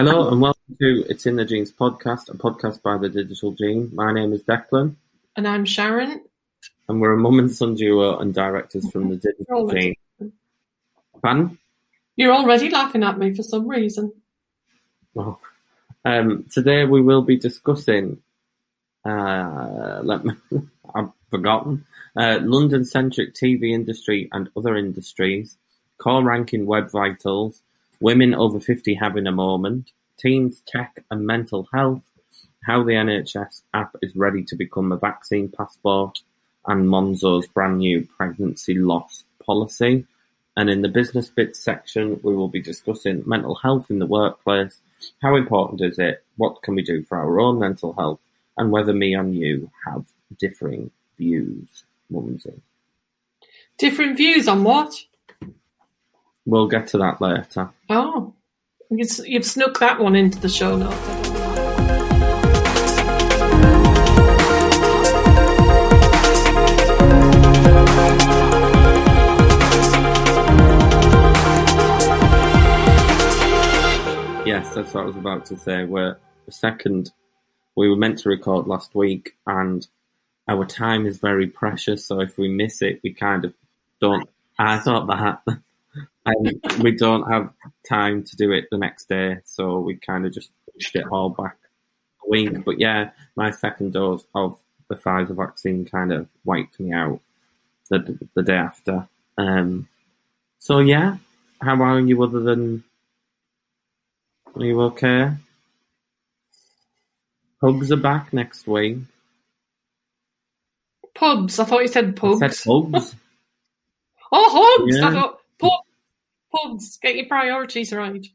Hello and welcome to It's in the Genes podcast, a podcast by the Digital Gene. My name is Declan, And I'm Sharon. and we're a mum and son duo and directors from the Digital Already. Gene. Pardon? You're already laughing at me for some reason. Well, um, today we will be discussing. Uh, let me, I've forgotten. Uh, London-centric TV industry and other industries, core ranking web vitals, women over 50 having a moment, teens, tech and mental health, how the NHS app is ready to become a vaccine passport, and Monzo's brand new pregnancy loss policy. And in the business bits section, we will be discussing mental health in the workplace. How important is it? What can we do for our own mental health? And whether me and you have differing views, Mumsy. Different views on what? We'll get to that later. Oh, you've snuck that one into the show notes. Yes, that's what I was about to say. We're the second. We were meant to record last week, and our time is very precious. So if we miss it, we kind of don't. I thought that, and we don't have time to do it the next day, so we kind of just pushed it all back a week. But yeah, my second dose of the Pfizer vaccine kind of wiped me out the the day after. Um, so yeah, how are you? Other than are you okay? Hugs are back next week. Pubs. I thought you said I pubs. said hugs. Oh, hugs. Yeah. I thought pub, pubs. Get your priorities right.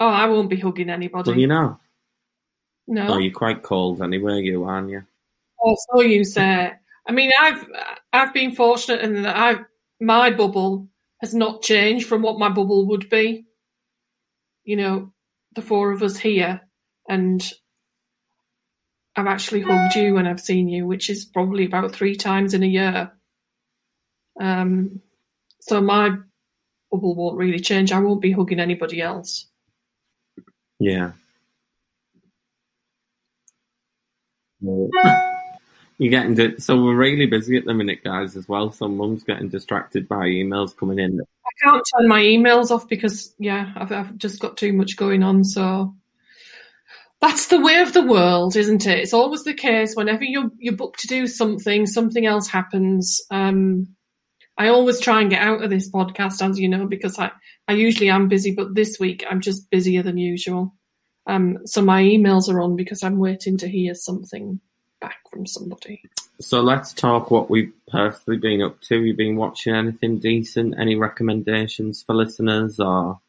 Oh, I won't be hugging anybody. well, you know. no. Oh, you're quite cold anyway, you aren't you? Oh, so you say. I mean, I've I've been fortunate in that I my bubble has not changed from what my bubble would be. You know, the four of us here, and I've actually hugged you when I've seen you, which is probably about three times in a year. Um, so my bubble won't really change. I won't be hugging anybody else. Yeah. Well, You're getting di- so we're really busy at the minute, guys, as well. So mum's getting distracted by emails coming in. I can't turn my emails off because yeah, I've, I've just got too much going on. So that's the way of the world, isn't it? It's always the case. Whenever you're you're booked to do something, something else happens. Um, I always try and get out of this podcast, as you know, because I I usually am busy, but this week I'm just busier than usual. Um, so my emails are on because I'm waiting to hear something back from somebody. So let's talk what we've personally been up to. You've been watching anything decent? Any recommendations for listeners or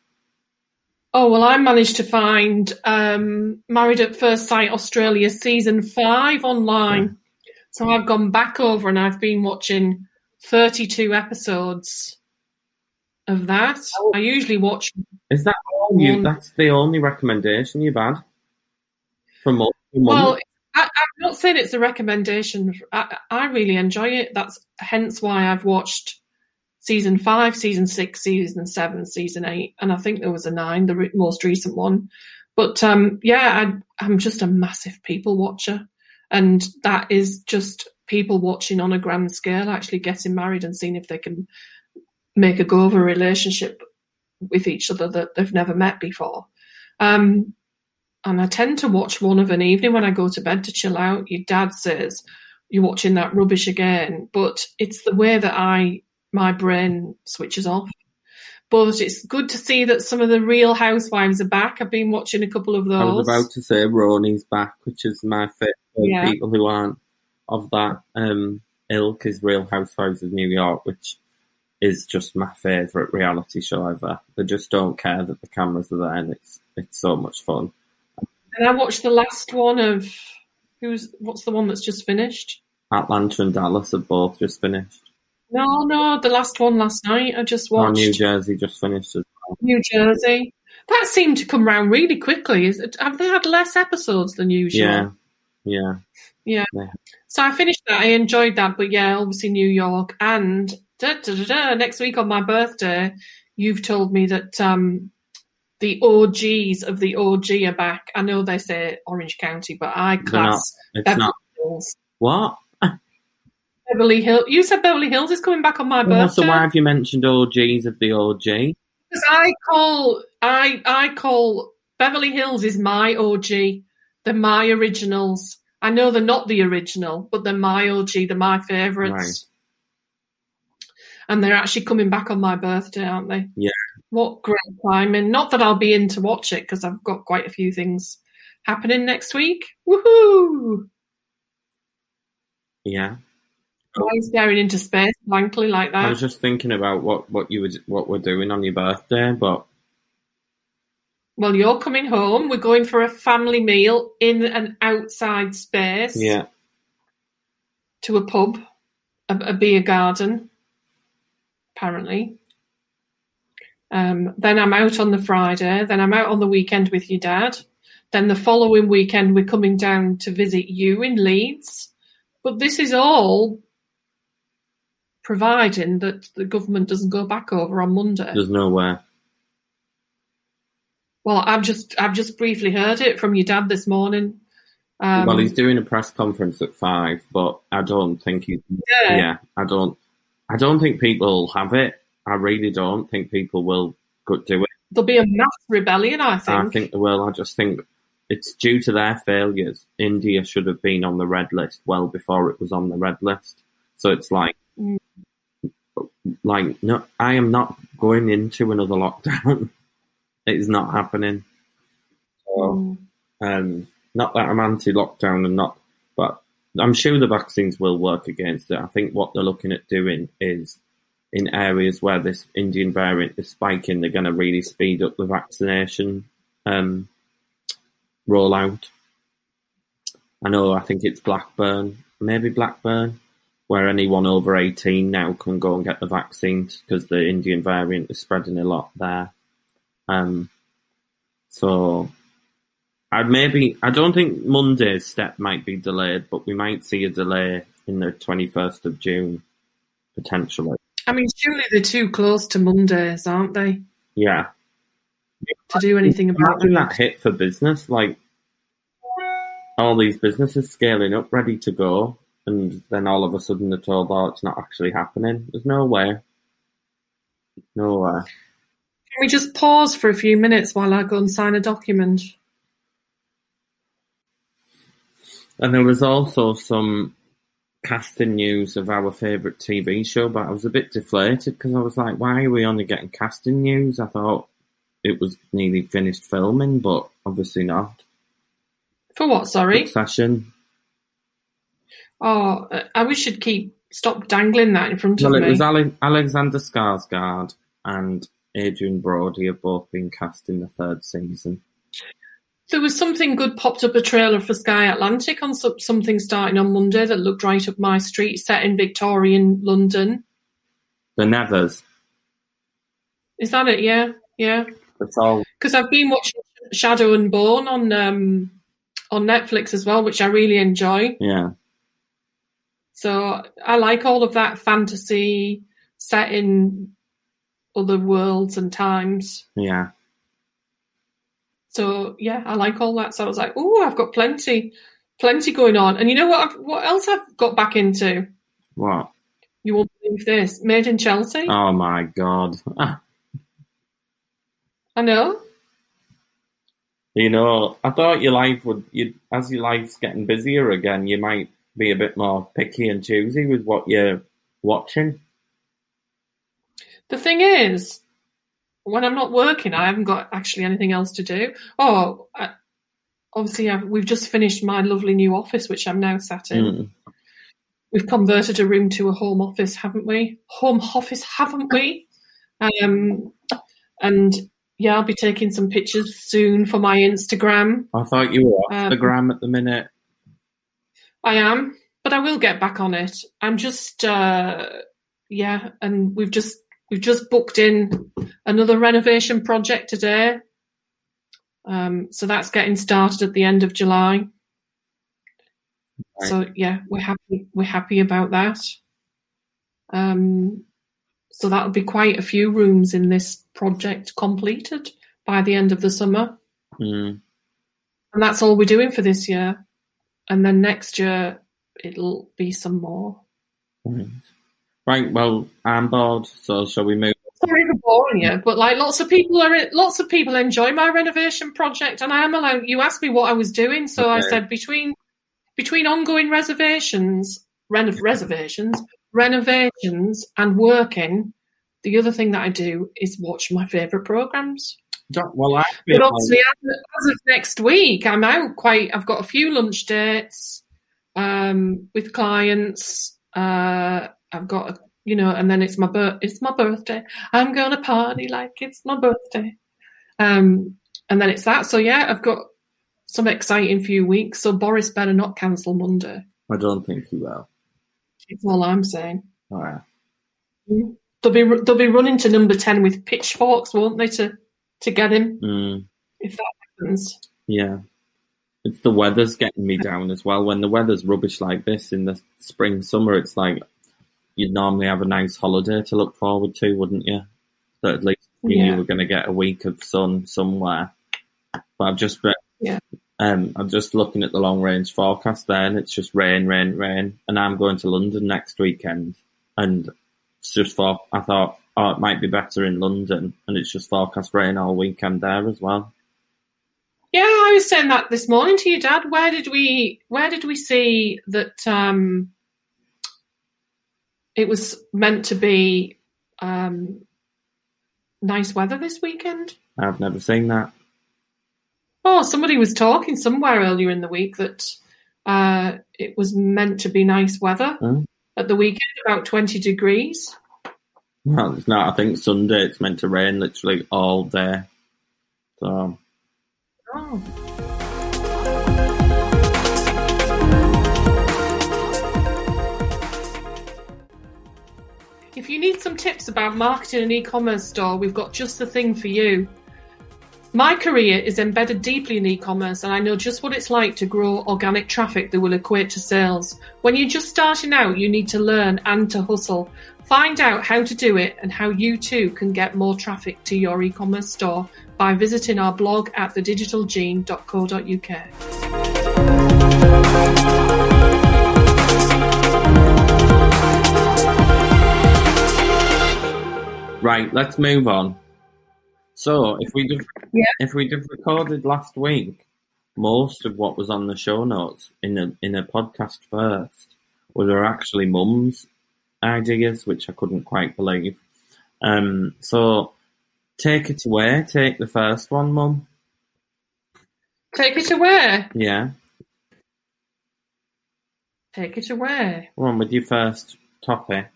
Oh well, I managed to find um, Married at First Sight Australia season five online. So I've gone back over and I've been watching thirty-two episodes of that. I usually watch. is that all you? One- That's the only recommendation you've had from multiple Well. I, I'm not saying it's a recommendation. I, I really enjoy it. That's hence why I've watched season five, season six, season seven, season eight, and I think there was a nine, the re- most recent one. But um, yeah, I, I'm just a massive people watcher, and that is just people watching on a grand scale, actually getting married and seeing if they can make a go of a relationship with each other that they've never met before. Um, and I tend to watch one of an evening when I go to bed to chill out. Your dad says you're watching that rubbish again, but it's the way that I my brain switches off. But it's good to see that some of the Real Housewives are back. I've been watching a couple of those. I was about to say RHONY's back, which is my favourite. Yeah. People who aren't of that um, ilk is Real Housewives of New York, which is just my favourite reality show ever. They just don't care that the cameras are there, and it's it's so much fun. and I watched the last one of who's what's the one that's just finished? Atlanta and Dallas have both just finished. No, no, the last one last night. I just Oh, watched New Jersey just finished as well. New Jersey. That seemed to come round really quickly. Is it, have they had less episodes than usual? Yeah, yeah. Yeah. Yeah. So I finished that. I enjoyed that. But yeah, obviously New York. And da, da, da, next week on my birthday, you've told me that um, the OGs of the OG are back. I know they say Orange County, but I not- class It's Beverly not. Hills. What? Beverly Hills. You said Beverly Hills is coming back on my Well, so why have you mentioned OGs of the OG? Because I call I I call Beverly Hills is my OG. They're my originals. I know they're not the original, but they're my OG. They're my favourites. Right. And they're actually coming back on my birthday, aren't they? Yeah. What great timing! Not that I'll be in to watch it because I've got quite a few things happening next week. Woohoo! Yeah. Why is staring into space blankly like that? I was just thinking about what, what you would what we're doing on your birthday, but Well, you're coming home. We're going for a family meal in an outside space. yeah, to a pub, a, a beer garden, apparently. Um, then I'm out on the Friday. Then I'm out on the weekend with your dad. Then the following weekend, we're coming down to visit you in Leeds. But this is all providing that the government doesn't go back over on Monday. there's nowhere. Well, I've just I've just briefly heard it from your dad this morning. Um, well, he's doing a press conference at five, but I don't think he's. yeah. Yeah, I don't. I don't think people have it. I really don't think people will go do it. there'll be a mass rebellion. I think. I think they will. I just think it's due to their failures. India should have been on the red list well before it was on the red list. So it's like, Mm. like no, I am not going into another lockdown. it is not happening. So, Mm. um, not that I'm anti-lockdown and not, but I'm sure the vaccines will work against it. I think what they're looking at doing is in areas where this Indian variant is spiking, they're going to really speed up the vaccination um, rollout. I know, I think it's Blackburn, maybe Blackburn, where anyone over 18 now can go and get the vaccines because the Indian variant is spreading a lot there. Um, so I maybe I don't think Monday's step might be delayed, but we might see a delay in the 21st of June potentially. I mean, surely they're too close to Mondays, aren't they, Yeah, to do anything about imagine that hit for business, like all these businesses scaling up, ready to go, and then all of a sudden they're told, "Oh, it's not actually happening." There's no way, no way. Can we just pause for a few minutes while I go and sign a document? And there was also some casting news of our favourite TV show, but I was a bit deflated because I was like, why are we only getting casting news? I thought it was nearly finished filming, but obviously not. For what? Sorry. Succession. Oh, I wish you'd keep stop dangling that in front of Well, it was Ale- Alexander Skarsgård and Adrien Brody have both been cast in the third season. There was something good popped up a trailer for Sky Atlantic on some, something starting on Monday that looked right up my street, set in Victorian London. The Nevers. Is that it? Yeah, yeah. It's all Because I've been watching Shadow and Bone on um, on Netflix as well, which I really enjoy. yeah. So I like all of that fantasy set in other worlds and times. Yeah. So yeah, I like all that. So I was like, oh, I've got plenty, plenty going on. And you know what? I've, what else I've got back into? What? You won't believe this. Made in Chelsea. Oh my god. I know. You know, I thought your life would, you as your life's getting busier again, you might be a bit more picky and choosy with what you're watching. The thing is, when I'm not working, I haven't got actually anything else to do. Oh, I, obviously, I've, we've just finished my lovely new office, which I'm now sat in. Mm. We've converted a room to a home office, haven't we? Home office, haven't we? Um, and yeah, I'll be taking some pictures soon for my Instagram. I thought you were off Um, the gram at the minute. I am, but I will get back on it. I'm just, uh, yeah, and we've just we've just booked in another renovation project today. Um, so that's getting started at the end of July. Right. So yeah, we're happy we're happy about that. Um, so that'll be quite a few rooms in this project completed, by the end of the summer. Mm. And that's all we're doing for this year. And then next year, it'll be some more. Right. Right. Well, I'm bored, so shall we move? Sorry for boring you, but like lots of people are, lots of people enjoy my renovation project, and I am allowed. You asked me what I was doing, so I said between between ongoing reservations, renov- reservations, renovations, and working. The other thing that I do is watch my favourite programs. Well, I But obviously, as of, as of next week, I'm out quite. I've got a few lunch dates um, with clients. Uh, I've got, a, you know, and then it's my bir- It's my birthday. I'm going to party like it's my birthday. Um, and then it's that. So yeah, I've got some exciting few weeks. So Boris better not cancel Monday. I don't think he will. That's all I'm saying. All right. They'll be they'll be running to number ten with pitchforks, won't they, to to get him Mm, if that happens. yeah. It's the weather's getting me down as well. When the weather's rubbish like this in the spring, summer, it's like you'd normally have a nice holiday to look forward to, wouldn't you? That at least you knew Yeah. you were going to get a week of sun somewhere. But I've just re- Yeah. um, I'm just looking at the long range forecast there, and it's just rain, rain, rain. And I'm going to London next weekend, and it's just for I thought, oh, it might be better in London, and it's just forecast rain all weekend there as well. Yeah, I was saying that this morning to you, Dad. Where did we where did we see that um, it was meant to be um, nice weather this weekend? I've never seen that. Oh, somebody was talking somewhere earlier in the week that uh, it was meant to be nice weather Hmm. at the weekend, about twenty degrees. Well, it's not. I think Sunday it's meant to rain literally all day. So Oh. If you need some tips about marketing an e-commerce store, we've got just the thing for you. My career is embedded deeply in e-commerce and I know just what it's like to grow organic traffic that will equate to sales. When you're just starting out, you need to learn and to hustle. Find out how to do it and how you too can get more traffic to your e-commerce store by visiting our blog at thedigitalgene.co.uk. right, let's move on. So if we Yeah. if we'd have recorded last week, most of what was on the show notes in a in a podcast first were actually mum's ideas, which I couldn't quite believe. Um, so take it away. Take the first one, mum. Take it away. Yeah, Take it away. go on with your first topic.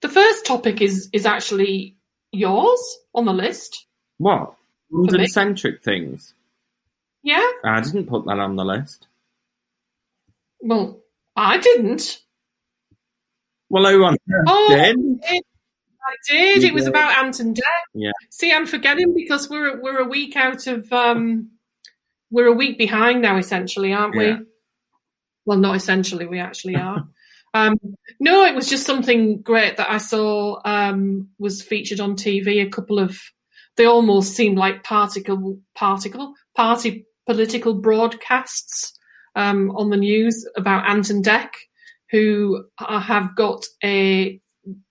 The first topic is is actually yours on the list. What? London centric things? Yeah. I didn't put that on the list. Well, I didn't. Well, who on Oh, did? I did. It was about Ant and Dec. Yeah. See, I'm forgetting because we're we're a week out of um we're a week behind now, essentially, aren't we? Yeah. Well, not essentially, we actually are. um, no, it was just something great that I saw um, was featured on TV. A couple of they almost seemed like particle particle party political broadcasts um, on the news about Ant and Dec, who have got a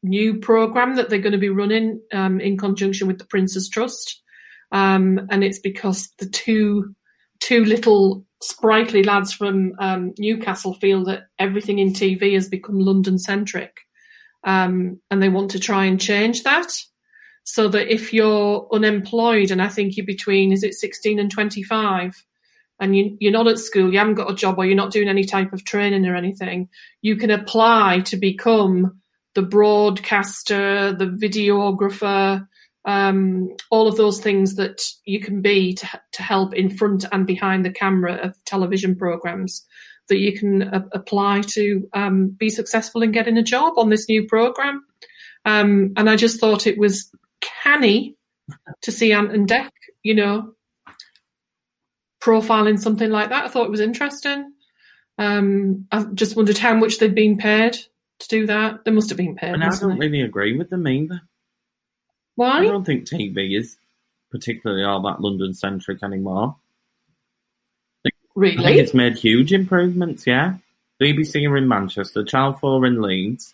new program that they're going to be running um, in conjunction with the Prince's Trust, um, and it's because the two two little sprightly lads from um, Newcastle feel that everything in TV has become London centric, um, and they want to try and change that. So that if you're unemployed, and I think you're between, is it 16 and 25, and you, you're not at school, you haven't got a job, or you're not doing any type of training or anything, you can apply to become the broadcaster, the videographer, um, all of those things that you can be to, to help in front and behind the camera of television programs that you can a- apply to um, be successful in getting a job on this new program. Um, and I just thought it was canny to see Ant and Dec, you know, profiling something like that. I thought it was interesting. Um, I just wondered how much they'd been paid to do that. They must have been paid. And I don't really agree with them either. Why? I don't think TV is particularly all that London centric anymore. Really? I think it's made huge improvements, yeah. BBC are in Manchester, Channel 4 in Leeds.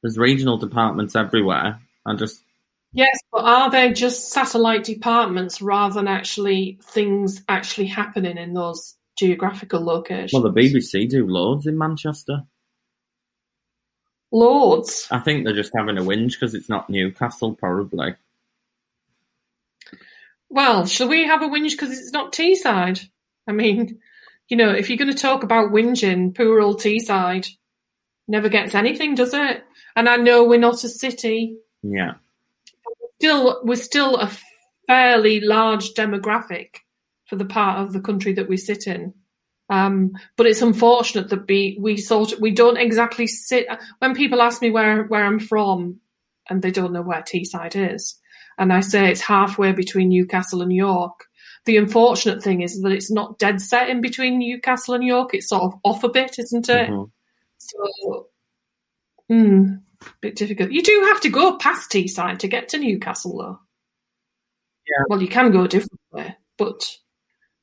There's regional departments everywhere. I just, Yes, but are they just satellite departments rather than actually things actually happening in those geographical locations? well, the BBC do loads in Manchester. Loads. I think they're just having a whinge because it's not Newcastle, probably. Well, shall we have a whinge because it's not Teesside? I mean, you know, if you're going to talk about whinging, poor old Teesside never gets anything, does it? And I know we're not a city. Yeah. Still, we're still a fairly large demographic for the part of the country that we sit in. Um, but it's unfortunate that we we sort of, we don't exactly sit. When people ask me where where I'm from, and they don't know where Teesside is, and I say it's halfway between Newcastle and York. The unfortunate thing is that it's not dead set in between Newcastle and York. It's sort of off a bit, isn't it? Mhm. So, hmm, bit difficult. You do have to go past Teesside to get to Newcastle, though. Yeah. Well, you can go a different way, but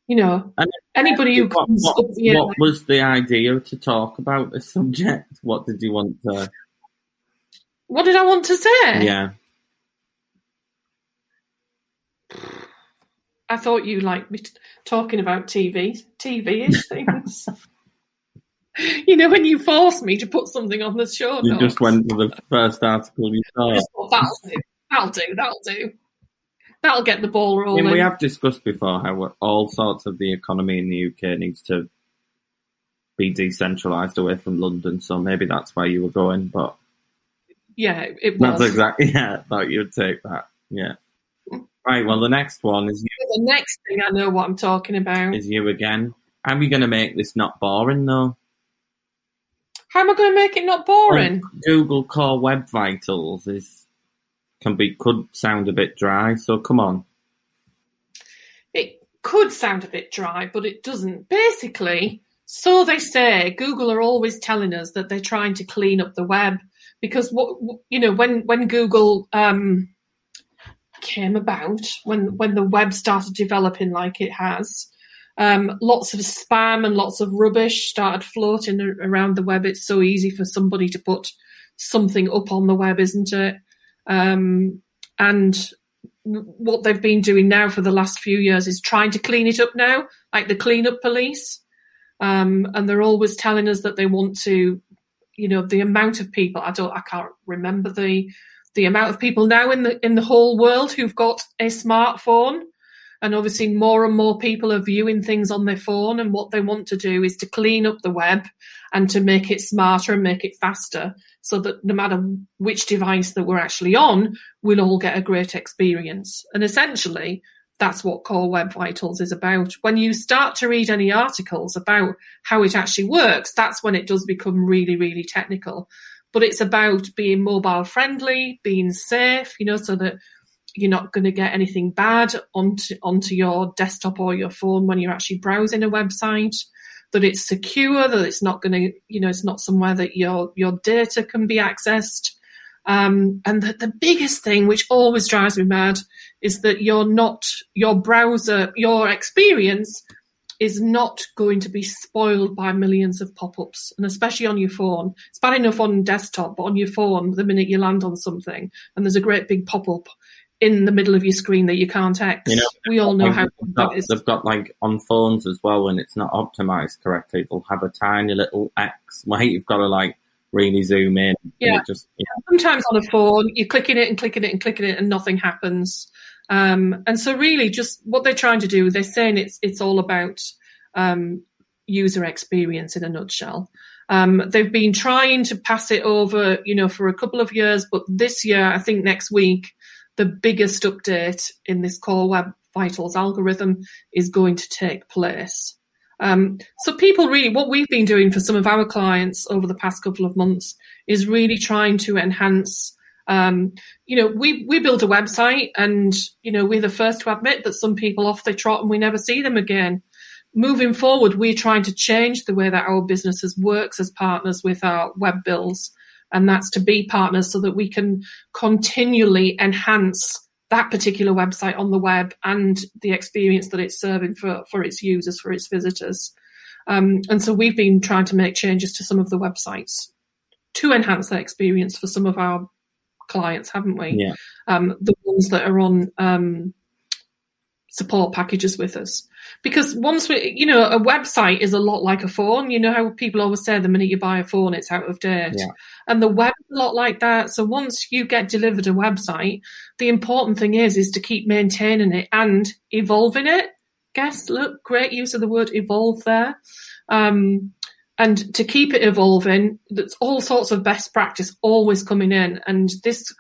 you know, And anybody who What, comes what, up here, what was the idea to talk about this subject? What did you want to? what did I want to say? Yeah. I thought you liked me t- talking about TV, TV-ish things. you know, when you force me to put something on the show You notes, just went to the first article you saw. that'll do, that'll do, that'll do. That'll get the ball I rolling. mean, we have discussed before how all sorts of the economy in the UK needs to be decentralised away from London, so maybe that's where you were going, but yeah, it was. that's exactly, yeah, I thought you'd take that. Yeah. Right, well, the next one is you, The next thing I know what I'm talking about. is you again. How are we going to make this not boring, though? How am I going to make it not boring? Like, Google Core Web Vitals is can be could sound a bit dry, so come on. It could sound a bit dry, but it doesn't. Basically, so they say, Google are always telling us that they're trying to clean up the web because what you know when when Google um, came about, when when the web started developing like it has. Um, lots of spam and lots of rubbish started floating around the web. It's so easy for somebody to put something up on the web, isn't it? Um, and what they've been doing now for the last few years is trying to clean it up now, like the cleanup police. Um, and they're always telling us that they want to, you know, the amount of people. I don't, I can't remember the the amount of people now in the in the whole world who've got a smartphone. And obviously, more and more people are viewing things on their phone, and what they want to do is to clean up the web and to make it smarter and make it faster, so that no matter which device that we're actually on, we'll all get a great experience. And essentially, that's what Core Web Vitals is about. When you start to read any articles about how it actually works, that's when it does become really, really technical. But it's about being mobile friendly, being safe, you know, so that you're not going to get anything bad onto onto your desktop or your phone when you're actually browsing a website. That it's secure, that it's not going to, you know, it's not somewhere that your your data can be accessed. Um, and the, the biggest thing, which always drives me mad, is that you're not your browser, your experience is not going to be spoiled by millions of pop-ups, and especially on your phone. It's bad enough on desktop, but on your phone, the minute you land on something and there's a great big pop-up in the middle of your screen that you can't X, You know, we all know how they've got, is. they've got like on phones as well when it's not optimized correctly, it'll have a tiny little X where you've got to like really zoom in. and Yeah. it just yeah. sometimes on a phone, you're clicking it and clicking it and clicking it, and nothing happens. Um, and so, really, just what they're trying to do, they're saying it's it's all about um, user experience in a nutshell. Um, they've been trying to pass it over, you know, for a couple of years, but this year, I think next week, the biggest update in this Core Web Vitals algorithm is going to take place. Um, so people really, what we've been doing for some of our clients over the past couple of months is really trying to enhance. Um, you know, we we build a website, and you know we're the first to admit that some people off their trot and we never see them again. Moving forward, we're trying to change the way that our businesses works as partners with our web bills and that's to be partners so that we can continually enhance that particular website on the web and the experience that it's serving for, for its users, for its visitors. Um, and so we've been trying to make changes to some of the websites to enhance that experience for some of our clients, haven't we? Yeah. Um, the ones that are on um, support packages with us. Because once we, you know, a website is a lot like a phone. You know how people always say the minute you buy a phone, it's out of date. Yeah. And the web a lot like that. So once you get delivered a website, the important thing is, is to keep maintaining it and evolving it. Guess, look, great use of the word evolve there. Um, and to keep it evolving, that's all sorts of best practice always coming in. And this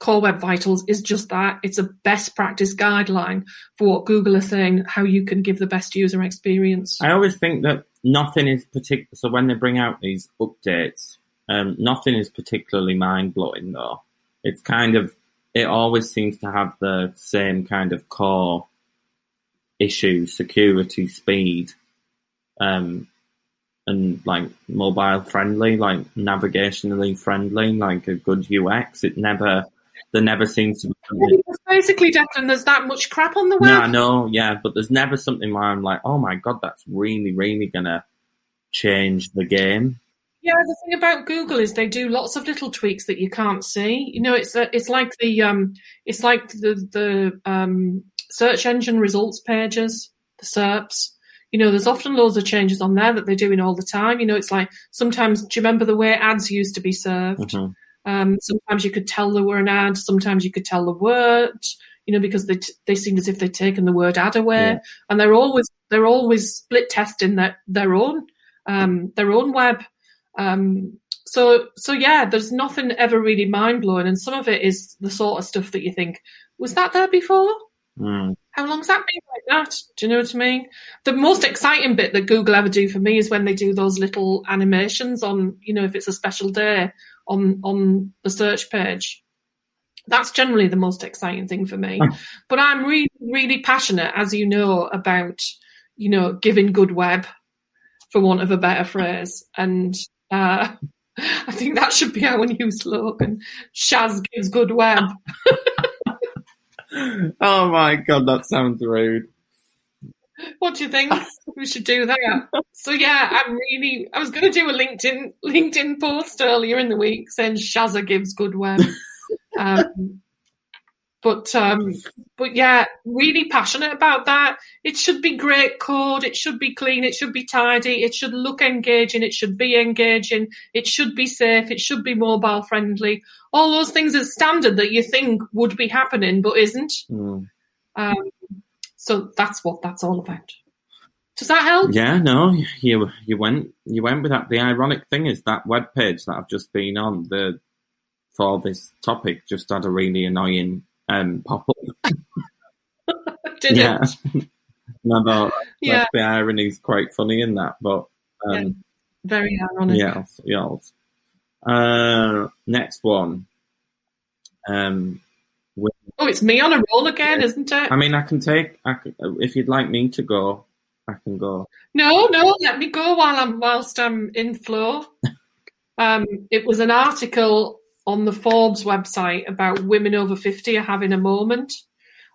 Core Web Vitals is just that. It's a best practice guideline for what Google are saying, how you can give the best user experience. I always think that nothing is particular. So when they bring out these updates, um, nothing is particularly mind blowing though. It's kind of, it always seems to have the same kind of core issues, security, speed, um, and like mobile friendly, like navigationally friendly, like a good UX. It never, there never seems to be. Basically, Declan, there's that much crap on the web. No, I know, yeah, but there's never something where I'm like, oh my god, that's really, really gonna change the game. Yeah, the thing about Google is they do lots of little tweaks that you can't see. You know, it's a, it's like the um, it's like the the um, search engine results pages, the SERPs. You know, there's often loads of changes on there that they're doing all the time. You know, it's like sometimes. Do you remember the way ads used to be served? Mhm. Um, sometimes you could tell there were an ad. Sometimes you could tell the word. You know, because they t- they seemed as if they'd taken the word ad away, Yeah. and they're always they're always split testing their their own um, their own web. Um, so so yeah, there's nothing ever really mind blowing, and some of it is the sort of stuff that you think was that there before. Mm. How long's that been like that? Do you know what I mean? The most exciting bit that Google ever do for me is when they do those little animations on, you know, if it's a special day on on the search page. That's generally the most exciting thing for me. but I'm really, really passionate, as you know, about, you know, giving good web, for want of a better phrase. And uh, I think that should be our new slogan. Shaz gives good web. Oh my god, that sounds rude. What do you think? we should do that. So yeah, I'm really. I was going to do a LinkedIn LinkedIn post earlier in the week saying Shazza gives good web. um, but um, but yeah, really passionate about that. It should be great code. It should be clean. It should be tidy. It should look engaging. It should be engaging. It should be safe. It should be mobile friendly. All those things are standard that you think would be happening, but isn't. Mm. Um, so that's what that's all about. Does that help? Yeah, no, you you went you went with that. The ironic thing is that web page that I've just been on the for this topic just had a really annoying um pop up. Did yeah, it? and I thought Yeah. like, the irony is quite funny in that, but um, Very ironic. yes, yes. Uh, next one. Um, Oh, it's me on a roll again, isn't it? I mean, I can take. I can, if you'd like me to go, I can go. No, no, let me go while I'm whilst I'm in flow. Um, it was an article on the Forbes website about women over fifty are having a moment.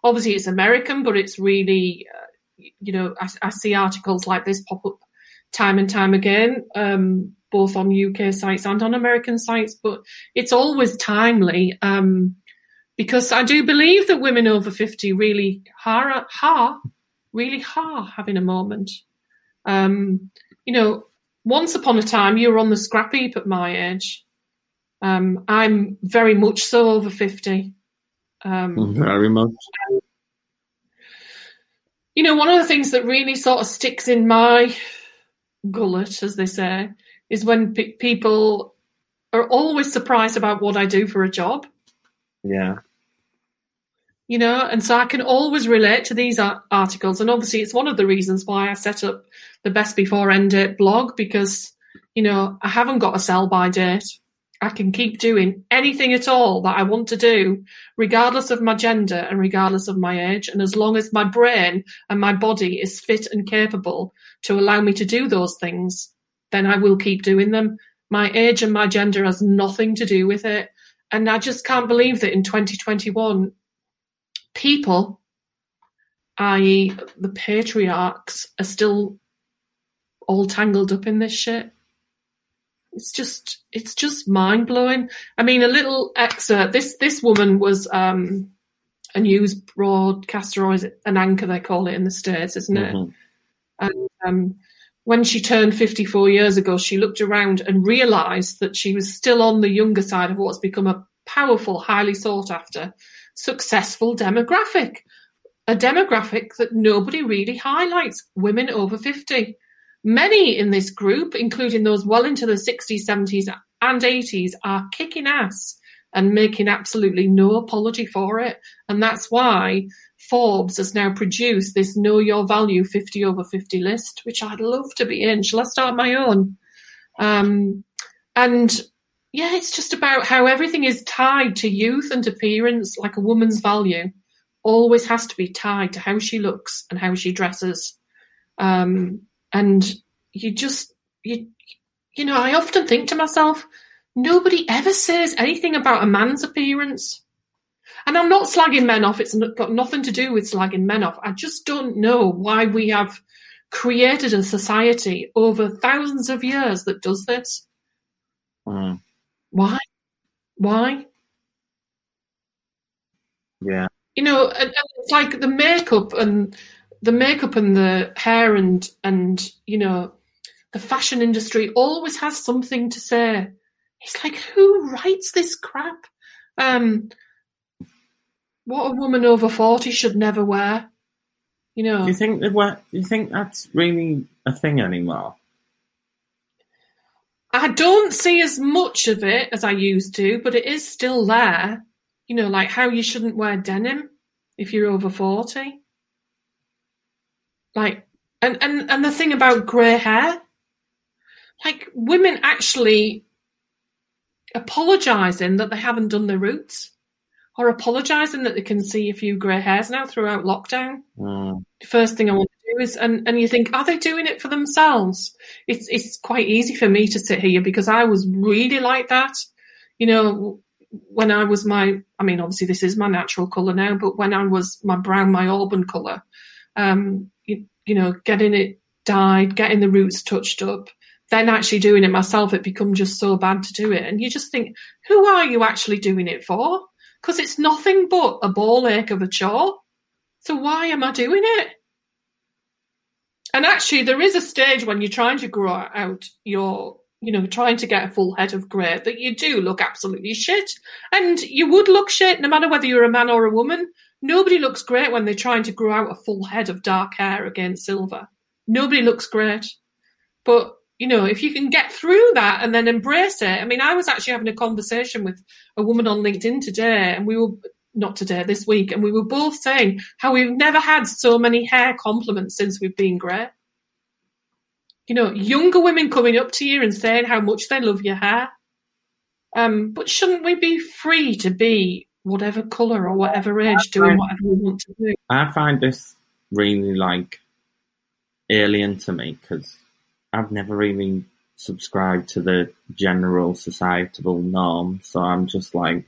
Obviously, it's American, but it's really, uh, you know, I, I see articles like this pop up time and time again, um, both on UK sites and on American sites. But it's always timely um, because I do believe that women over fifty really are, are really are having a moment. Um, you know, once upon a time, you were on the scrap heap at my age. Um, I'm very much so over 50. Um, Very much. you know, one of the things that really sort of sticks in my gullet, as they say, is when pe- people are always surprised about what I do for a job. Yeah. you know, and so I can always relate to these ar- articles. And obviously, it's one of the reasons why I set up the Best Before End Date blog because, you know, I haven't got a sell by date. I can keep doing anything at all that I want to do, regardless of my gender and regardless of my age. And as long as my brain and my body is fit and capable to allow me to do those things, then I will keep doing them. My age and my gender has nothing to do with it. And I just can't believe that in 2021, people, i.e., the patriarchs, are still all tangled up in this shit. It's just, it's just mind blowing. I mean, a little excerpt. This this woman was um, a news broadcaster, or is it an anchor? They call it in the states, isn't it? Mhm. And um, when she turned 54 years ago, she looked around and realised that she was still on the younger side of what's become a powerful, highly sought after, successful demographic. A demographic that nobody really highlights women over 50. Many in this group, including those well into the 60s, 70s, and 80s, are kicking ass and making absolutely no apology for it. And that's why Forbes has now produced this Know Your Value 50 over 50 list, which I'd love to be in. Shall I start my own? Um, and yeah, it's just about how everything is tied to youth and appearance, like a woman's value always has to be tied to how she looks and how she dresses. Um, and you just, you, you know, I often think to myself, nobody ever says anything about a man's appearance. And I'm not slagging men off. It's got nothing to do with slagging men off. I just don't know why we have created a society over thousands of years that does this. Mm. Why? Why? Yeah. You know, and, and it's like the makeup and the makeup and the hair and and you know the fashion industry always has something to say. It's like who writes this crap? Um, what a woman over forty should never wear. You know, Do you think that what? Do you think that's really a thing anymore? I don't see as much of it as I used to, but it is still there. You know, like how you shouldn't wear denim if you're over 40. Like, and, and, and the thing about grey hair, like women actually apologising that they haven't done their roots or apologising that they can see a few grey hairs now throughout lockdown Mm. first thing I want to do is, and, and you think, are they doing it for themselves? It's it's quite easy for me to sit here because I was really like that. You know, when I was my, I mean, obviously this is my natural colour now, but when I was my brown, my auburn colour, um, you, know, getting it dyed, getting the roots touched up, then actually doing it myself, it become just so bad to do it. And you just think, who are you actually doing it for? Because it's nothing but a ball ache of a chore. So why am I doing it? And actually, there is a stage when you're trying to grow out your, you know, trying to get a full head of grey that you do look absolutely shit. And you would look shit no matter whether you're a man or a woman. Nobody looks great when they're trying to grow out a full head of dark hair against silver. Nobody looks great. But, you know, if you can get through that and then embrace it. I mean, I was actually having a conversation with a woman on LinkedIn today and we were, not today, this week, and we were both saying how we've never had so many hair compliments since we've been grey. You know, younger women coming up to you and saying how much they love your hair. Um, but shouldn't we be free to be whatever colour or whatever age doing whatever we want to do? I find this really like alien to me because I've never really subscribed to the general societal norm. So I'm just like,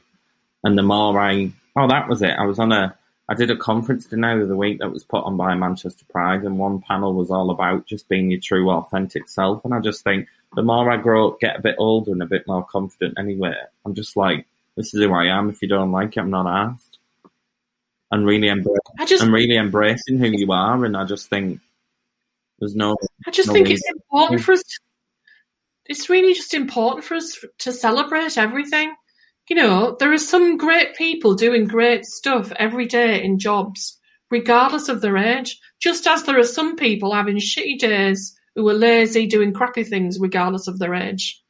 and the more I, oh, that was it. I was on a, I did a conference dinner the other week that was put on by Manchester Pride, and one panel was all about just being your true, authentic self. And I just think the more I grow, get a bit older and a bit more confident anyway, I'm just like, this is who I am. If you don't like it, I'm not asked. And really embrace, I just, I'm really embracing who you are, and I just think there's no. I just no think reason- it's important for us. It's really just important for us to celebrate everything. You know, there are some great people doing great stuff every day in jobs, regardless of their age. Just as there are some people having shitty days who are lazy, doing crappy things, regardless of their age.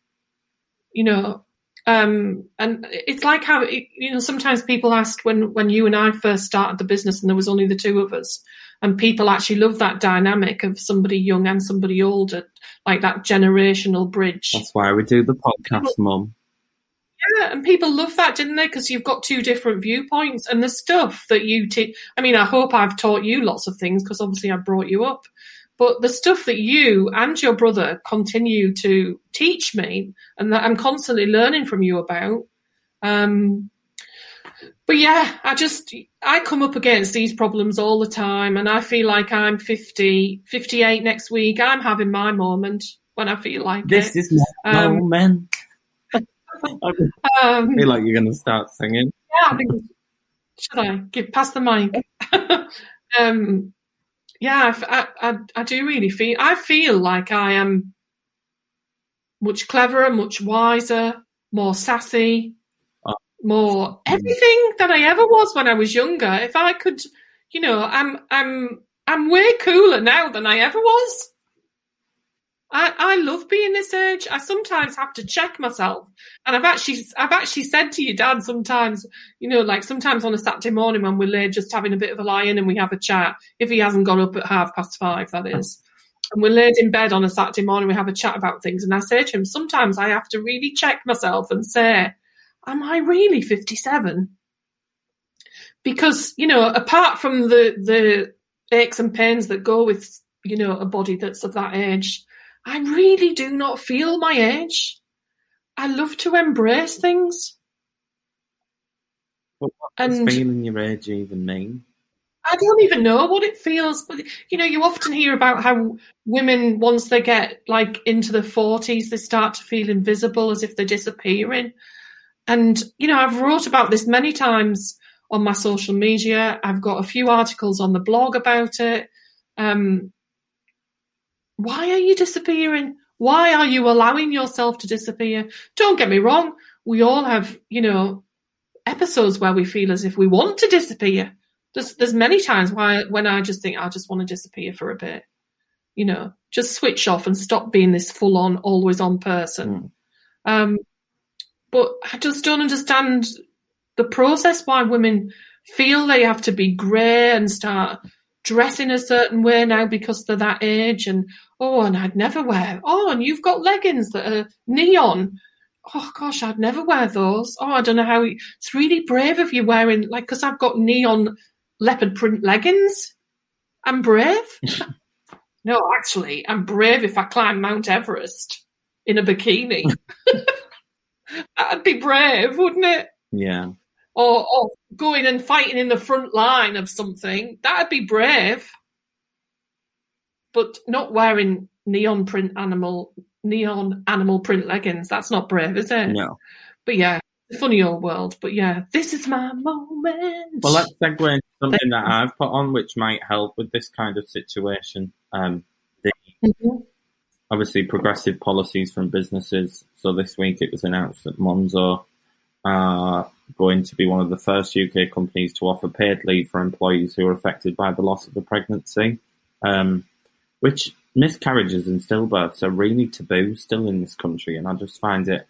You know, um, and it's like how you know sometimes people asked when when you and I first started the business and there was only the two of us, and people actually love that dynamic of somebody young and somebody older, like that generational bridge. That's why we do the podcast, Mum. Yeah, and people love that, didn't they? Because you've got two different viewpoints, and the stuff that you teach. I mean, I hope I've taught you lots of things because obviously I brought you up. But the stuff that you and your brother continue to teach me and that I'm constantly learning from you about, um, but yeah, I just, I come up against these problems all the time and I feel like I'm 50, 58 next week. I'm having my moment when I feel like this it. is my Um, moment. I Um, feel like you're going to start singing. yeah, I think, should I give, pass the mic? um, yeah, I, I, I do really feel, I feel like I am much cleverer, much wiser, more sassy, Oh. more mm. everything than I ever was when I was younger. If I could, you know, I'm I'm I'm way cooler now than I ever was. I, I love being this age. I sometimes have to check myself, and I've actually I've actually said to your dad sometimes, you know, like sometimes on a Saturday morning when we're late, just having a bit of a lie in and we have a chat. If he hasn't got up at half past five, that is, and we're laid in bed on a Saturday morning, we have a chat about things, and I say to him, sometimes I have to really check myself and say, am I really 57? Because, you know, apart from the, the aches and pains that go with, you know, a body that's of that age, I really do not feel my age. I love to embrace things. But what does And- feeling your age even mean? I don't even know what it feels, but you know, you often hear about how women, once they get like into the forties, they start to feel invisible, as if they're disappearing. And you know, I've wrote about this many times on my social media. I've got a few articles on the blog about it. Um, why are you disappearing? Why are you allowing yourself to disappear? Don't get me wrong. We all have, you know, episodes where we feel as if we want to disappear. There's there's many times why when I just think I just want to disappear for a bit, you know, just switch off and stop being this full on, always on person. Um, but I just don't understand the process why women feel they have to be grey and start dressing in a certain way now because they're that age and oh and I'd never wear oh and you've got leggings that are neon. Oh gosh I'd never wear those. Oh I don't know how it's really brave of you wearing like because I've got neon leopard print leggings. I'm brave. No actually I'm brave if I climb Mount Everest in a bikini. That'd be brave wouldn't it? Yeah. Or, or going and fighting in the front line of something, that'd be brave. But not wearing neon print animal neon animal print leggings, that's not brave, is it? No. But yeah, funny old world. But yeah, this is my moment. Well, let's segue into something that I've put on, which might help with this kind of situation. Um, Mhm. obviously, progressive policies from businesses. So this week it was announced that Monzo are going to be one of the first UK companies to offer paid leave for employees who are affected by the loss of a pregnancy, um, which miscarriages and stillbirths are really taboo still in this country, and I just find it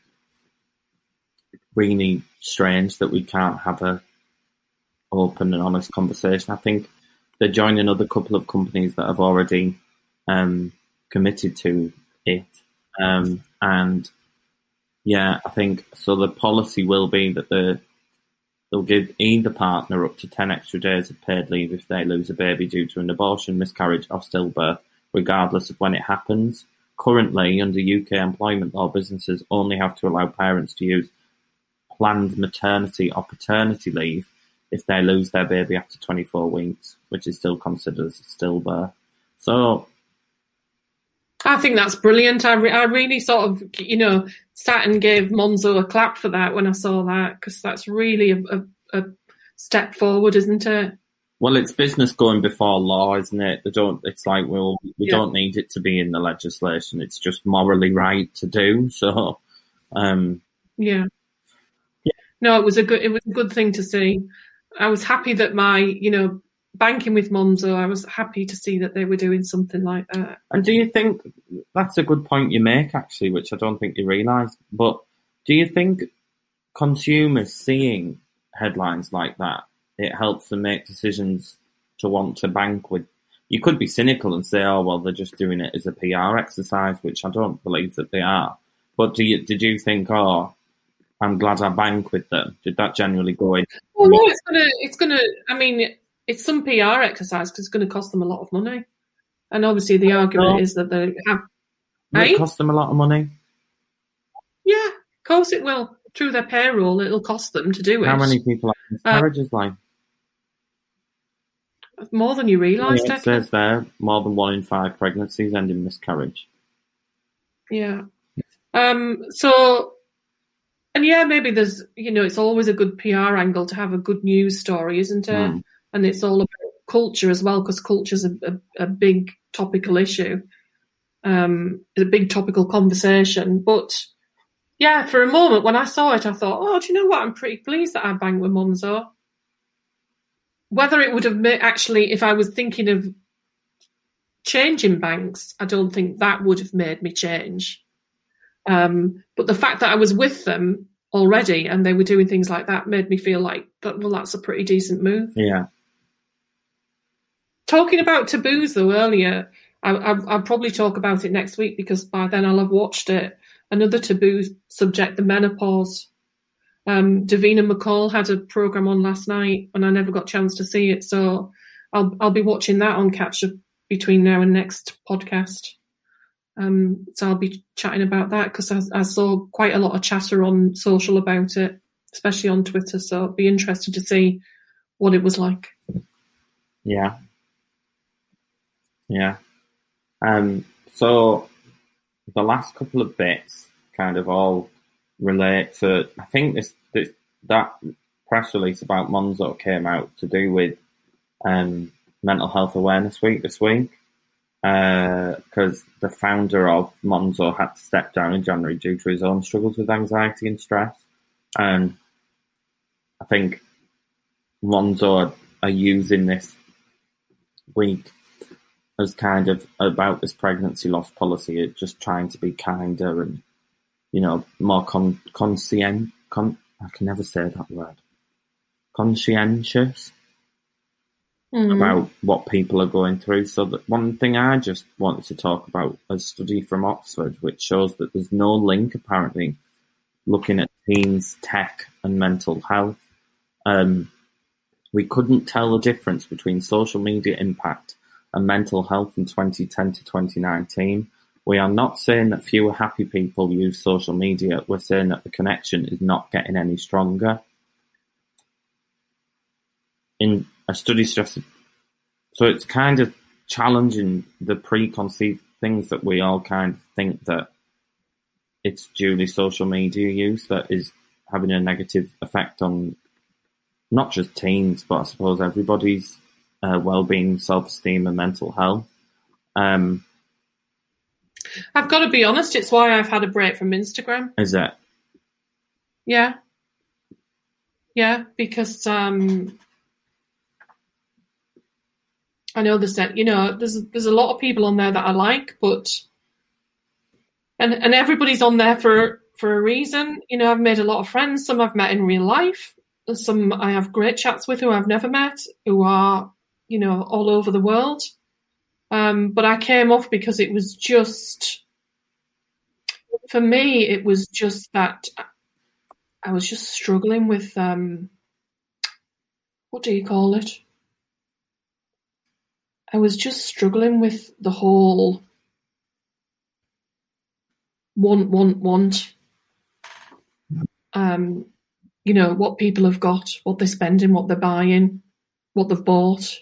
really strange that we can't have a open and honest conversation. I think they're joining another couple of companies that have already um, committed to it, um, and yeah, I think so. The policy will be that the they'll give either partner up to ten extra days of paid leave if they lose a baby due to an abortion, miscarriage, or stillbirth, regardless of when it happens. Currently, under UK employment law, businesses only have to allow parents to use planned maternity or paternity leave if they lose their baby after 24 weeks, which is still considered as a stillbirth. So, I think that's brilliant. I, re- I really sort of, you know, sat and gave Monzo a clap for that when I saw that because that's really a, a, a step forward, isn't it? well, it's business going before law, isn't it? They don't. It's like, well, we Yeah. don't need it to be in the legislation. It's just morally right to do. So, um, Yeah. No, it was a good it was a good thing to see. I was happy that my, you know, banking with Monzo, I was happy to see that they were doing something like that. And do you think that's a good point you make, actually, which I don't think you realise? But do you think consumers seeing headlines like that, it helps them make decisions to want to bank with? You could be cynical and say, "Oh, well, they're just doing it as a PR exercise," which I don't believe that they are. But do you did you think, "Oh, I'm glad I bank with them"? Did that generally go in? Well, no, it's gonna, it's gonna. I mean, it's some PR exercise because it's going to cost them a lot of money. And obviously, the argument No. is that they have. Will Eh? it cost them a lot of money? Yeah, of course it will. Through their payroll, it'll cost them to do it. How many people have Uh, miscarriages like? More than you realise, Yeah, it says there more than one in five pregnancies end in miscarriage. Yeah. Um, so, and yeah, maybe there's, you know, it's always a good PR angle to have a good news story, isn't it? Mm. And it's all about culture as well, because culture's a, a, a big topical issue. Um, it's a big topical conversation. But yeah, for a moment when I saw it, I thought, oh, do you know what? I'm pretty pleased that I banged with Monzo. Whether it would have made, actually, if I was thinking of changing banks, I don't think that would have made me change. Um, but the fact that I was with them already and they were doing things like that made me feel like that. Well, that's a pretty decent move. Yeah. Talking about taboos though earlier, I, I, I'll probably talk about it next week because by then I'll have watched it. Another taboo subject, the menopause. Um, Davina McCall had a program on last night, and I never got a chance to see it, so I'll I'll be watching that on catch up between now and next podcast. Um, so I'll be chatting about that because I, I saw quite a lot of chatter on social about it, especially on Twitter. So I'll be interested to see what it was like. Yeah. Yeah. Um, so the last couple of bits kind of all relate to, I think this, this that press release about Monzo came out to do with um, Mental Health Awareness Week this week. Because the founder of Monzo had to step down in January due to his own struggles with anxiety and stress. And I think Monzo are, are using this week as kind of about this pregnancy loss policy, it just trying to be kinder and you know more con conscient con I can never say that word conscientious Mm. about what people are going through. So that one thing I just wanted to talk about a study from Oxford, which shows that there's no link apparently looking at teens, tech, and mental health. Um, we couldn't tell the difference between social media impact and mental health in 2010 to 2019. We are not saying that fewer happy people use social media. We're saying that the connection is not getting any stronger. In a study stressed, so it's kind of challenging the preconceived things that we all kind of think that it's duly social media use that is having a negative effect on not just teens, but I suppose everybody's uh, well-being, self-esteem, and mental health. Um, I've got to be honest, it's why I've had a break from Instagram. is it? Yeah. Yeah, because um I know there's you know, there's there's a lot of people on there that I like, but and and everybody's on there for for a reason. You know, I've made a lot of friends, some I've met in real life, some I have great chats with who I've never met, who are, you know, all over the world. Um, but I came off because it was just for me, it was just that I was just struggling with um what do you call it? I was just struggling with the whole want, want, want. Um, you know, what people have got, what they're spending, what they're buying, what they've bought.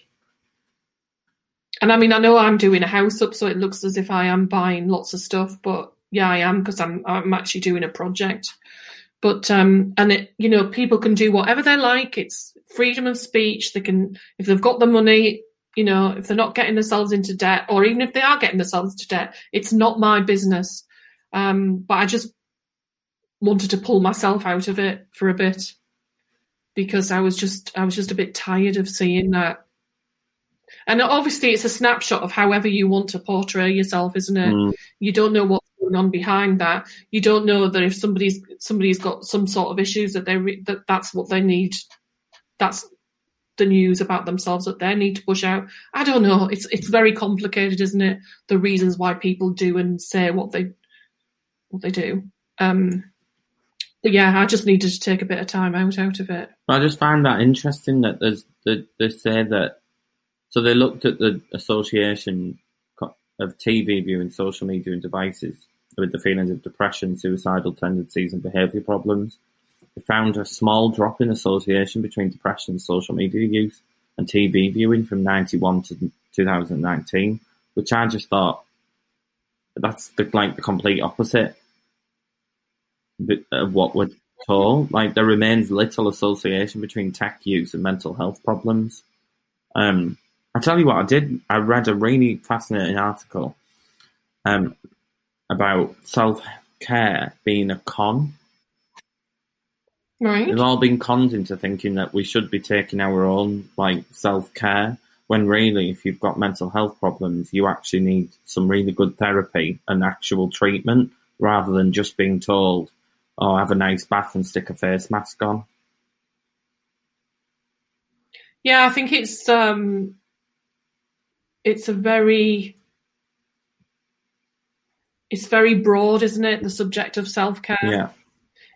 And I mean, I know I'm doing a house up, so it looks as if I am buying lots of stuff, but yeah, I am because I'm I'm actually doing a project. But um, and it, you know, people can do whatever they like. It's freedom of speech. They can, if they've got the money, you know, if they're not getting themselves into debt, or even if they are getting themselves into debt, it's not my business. Um, but I just wanted to pull myself out of it for a bit because I was just I was just a bit tired of seeing that. And obviously, it's a snapshot of however you want to portray yourself, isn't it? Mm, You don't know what's going on behind that. You don't know that if somebody's somebody's got some sort of issues that they re- that that's what they need. That's the news about themselves that they need to push out. I don't know. It's it's very complicated, isn't it? The reasons why people do and say what they what they do. Um, but yeah, I just needed to take a bit of time out out of it. I just find that interesting that there's that they say that. So they looked at the association of TV viewing, social media, and devices with the feelings of depression, suicidal tendencies, and behaviour problems. They found a small drop in association between depression and social media use and TV viewing from 91 to 2019, which I just thought that's the, like the complete opposite of what we're told. Like there remains little association between tech use and mental health problems. Um, I tell you what, I did. I read a really fascinating article um, about self care being a con. Right. We've all been conned into thinking that we should be taking our own like self care when really, if you've got mental health problems, you actually need some really good therapy and actual treatment rather than just being told, "Oh, have a nice bath and stick a face mask on." Yeah, I think it's um, it's a very it's very broad, isn't it? The subject of self care. Yeah.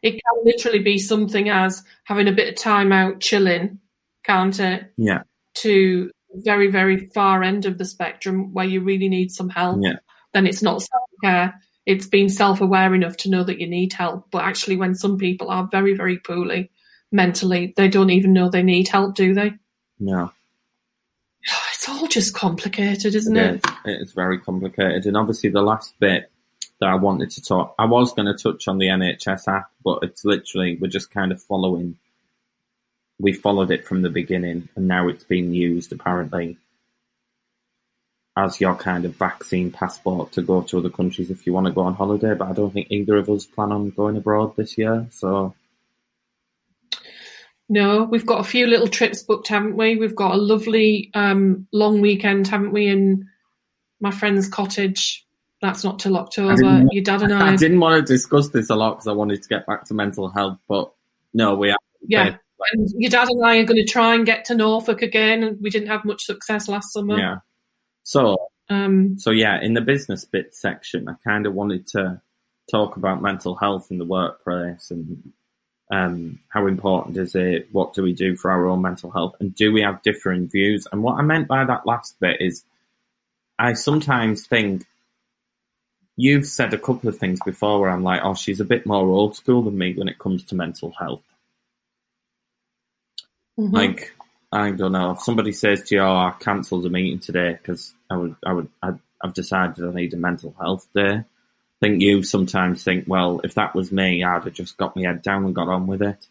It can literally be something as having a bit of time out, chilling, can't it? Yeah. To very, very far end of the spectrum where you really need some help. Yeah. Then it's not self care. It's being self aware enough to know that you need help. But actually, when some people are very, very poorly mentally, they don't even know they need help, do they? No. It's all just complicated, isn't It it? is. It is very complicated. And obviously, the last bit that I wanted to talk, I was going to touch on the NHS app, but it's literally, we're just kind of following. We followed it from the beginning, and now it's being used apparently as your kind of vaccine passport to go to other countries if you want to go on holiday. But I don't think either of us plan on going abroad this year. So, No, we've got a few little trips booked, haven't we? We've got a lovely um, long weekend, haven't we, in my friend's cottage. That's not till October. Your dad and I, I didn't want to discuss this a lot because I wanted to get back to mental health, but no, we are. yeah. And your dad and I are going to try and get to Norfolk again. and We didn't have much success last summer. Yeah. So, Um, So yeah, in the business bit section, I kind of wanted to talk about mental health in the workplace and um, how important is it? What do we do for our own mental health? And do we have differing views? And what I meant by that last bit is, I sometimes think you've said a couple of things before where I'm like, oh, she's a bit more old school than me when it comes to mental health. mhm. Like, I don't know. If somebody says to you, "Oh, I cancelled a meeting today because I would, I would, I, I've decided I need a mental health day," Think you sometimes think, "Well, if that was me, I'd have just got my head down and got on with it."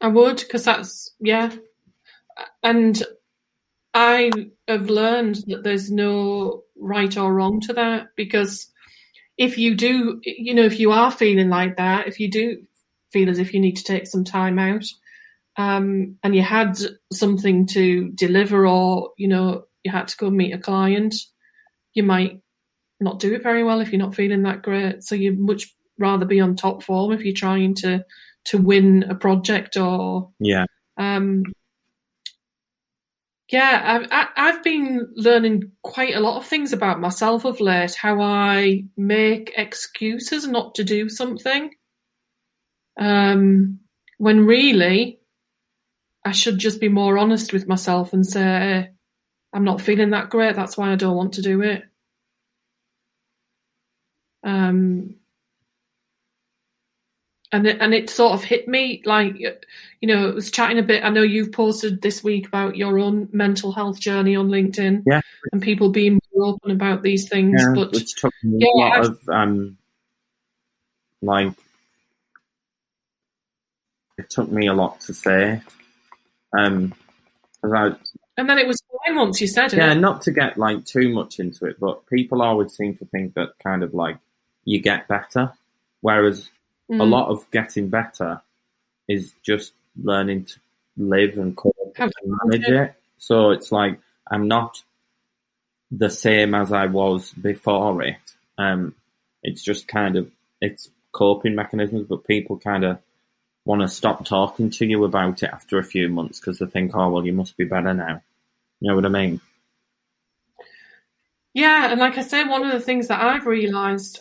I would, because that's, yeah. And I have learned that there's no right or wrong to that because if you do, you know, if you are feeling like that, if you do feel as if you need to take some time out, um, and you had something to deliver or, you know, you had to go meet a client, you might not do it very well if you're not feeling that great. So you'd much rather be on top form if you're trying to to win a project or Yeah, um, yeah, I've, I've been learning quite a lot of things about myself of late, how I make excuses not to do something. Um, when really I should just be more honest with myself and say, I'm not feeling that great. That's why I don't want to do it. Um, and it, and it sort of hit me like you know it was chatting a bit i know you've posted this week about your own mental health journey on linkedin Yeah. and people being more open about these things yeah but which took me Yeah, a lot of um, like it took me a lot to say. Um, I, and then it was fine once you said it Yeah, not to get like too much into it, but people always seem to think that kind of like you get better, whereas a Mm. lot of getting better is just learning to live and cope and manage it. So it's like I'm not the same as I was before it. Um, it's just kind of it's coping mechanisms, but people kind of want to stop talking to you about it after a few months because they think, oh well, you must be better now. You know what I mean? Yeah, and like I say, one of the things that I've realised,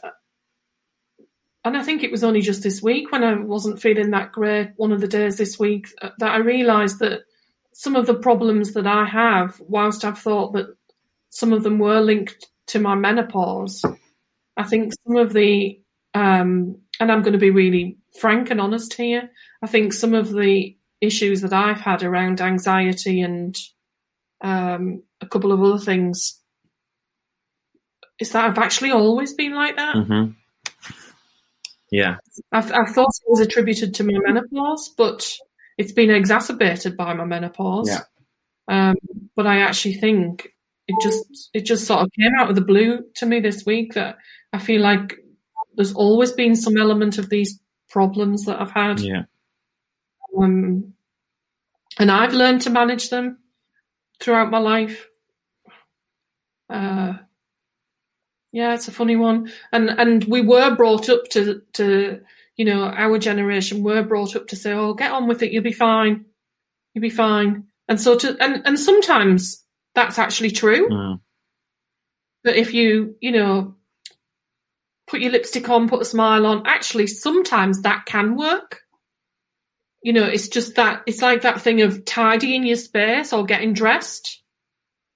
and I think it was only just this week when I wasn't feeling that great, one of the days this week, that I realised that some of the problems that I have, whilst I've thought that some of them were linked to my menopause. I think some of the, um, and I'm going to be really frank and honest here. I think some of the issues that I've had around anxiety and um, a couple of other things is that I've actually always been like that. Mm-hmm. Yeah. I've, I've thought it was attributed to my menopause, but it's been exacerbated by my menopause. Yeah. Um, but I actually think it just it just sort of came out of the blue to me this week that I feel like there's always been some element of these problems that I've had. Yeah. Um, and I've learned to manage them throughout my life. Uh, yeah, it's a funny one. And and we were brought up to to you know our generation were brought up to say, oh, get on with it, you'll be fine, you'll be fine. And so to and and sometimes that's actually true. Mm. That if you you know put your lipstick on, put a smile on, actually sometimes that can work. You know, it's just that it's like that thing of tidying your space or getting dressed.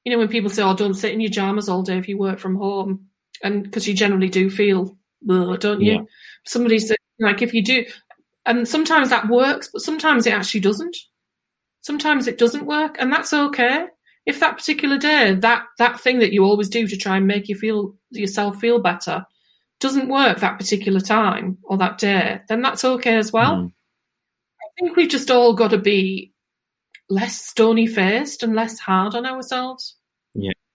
You know, when people say, "Oh, don't sit in your pajamas all day if you work from home," and because you generally do feel, don't you? Yeah. Somebody said, like, if you do, and sometimes that works, but sometimes it actually doesn't. Sometimes it doesn't work, and that's okay. If that particular day, that that thing that you always do to try and make you feel yourself feel better, doesn't work that particular time or that day, then that's okay as well. Mm. I think we've just all got to be less stony faced and less hard on ourselves.